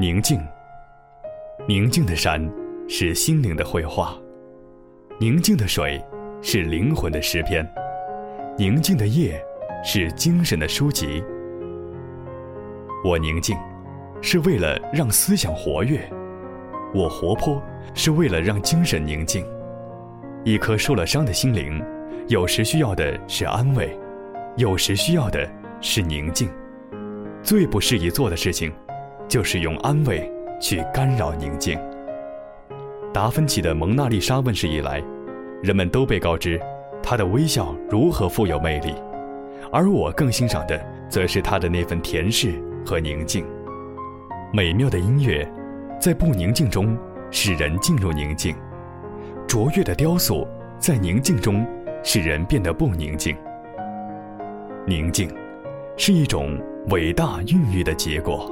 宁静，宁静的山是心灵的绘画，宁静的水是灵魂的诗篇，宁静的夜是精神的书籍。我宁静，是为了让思想活跃；我活泼，是为了让精神宁静。一颗受了伤的心灵，有时需要的是安慰，有时需要的是宁静。最不适宜做的事情，就是用安慰去干扰宁静。达芬奇的《蒙娜丽莎》问世以来，人们都被告知他的微笑如何富有魅力，而我更欣赏的，则是他的那份恬适和宁静。美妙的音乐，在不宁静中使人进入宁静；卓越的雕塑，在宁静中使人变得不宁静。宁静，是一种。伟大孕育的结果。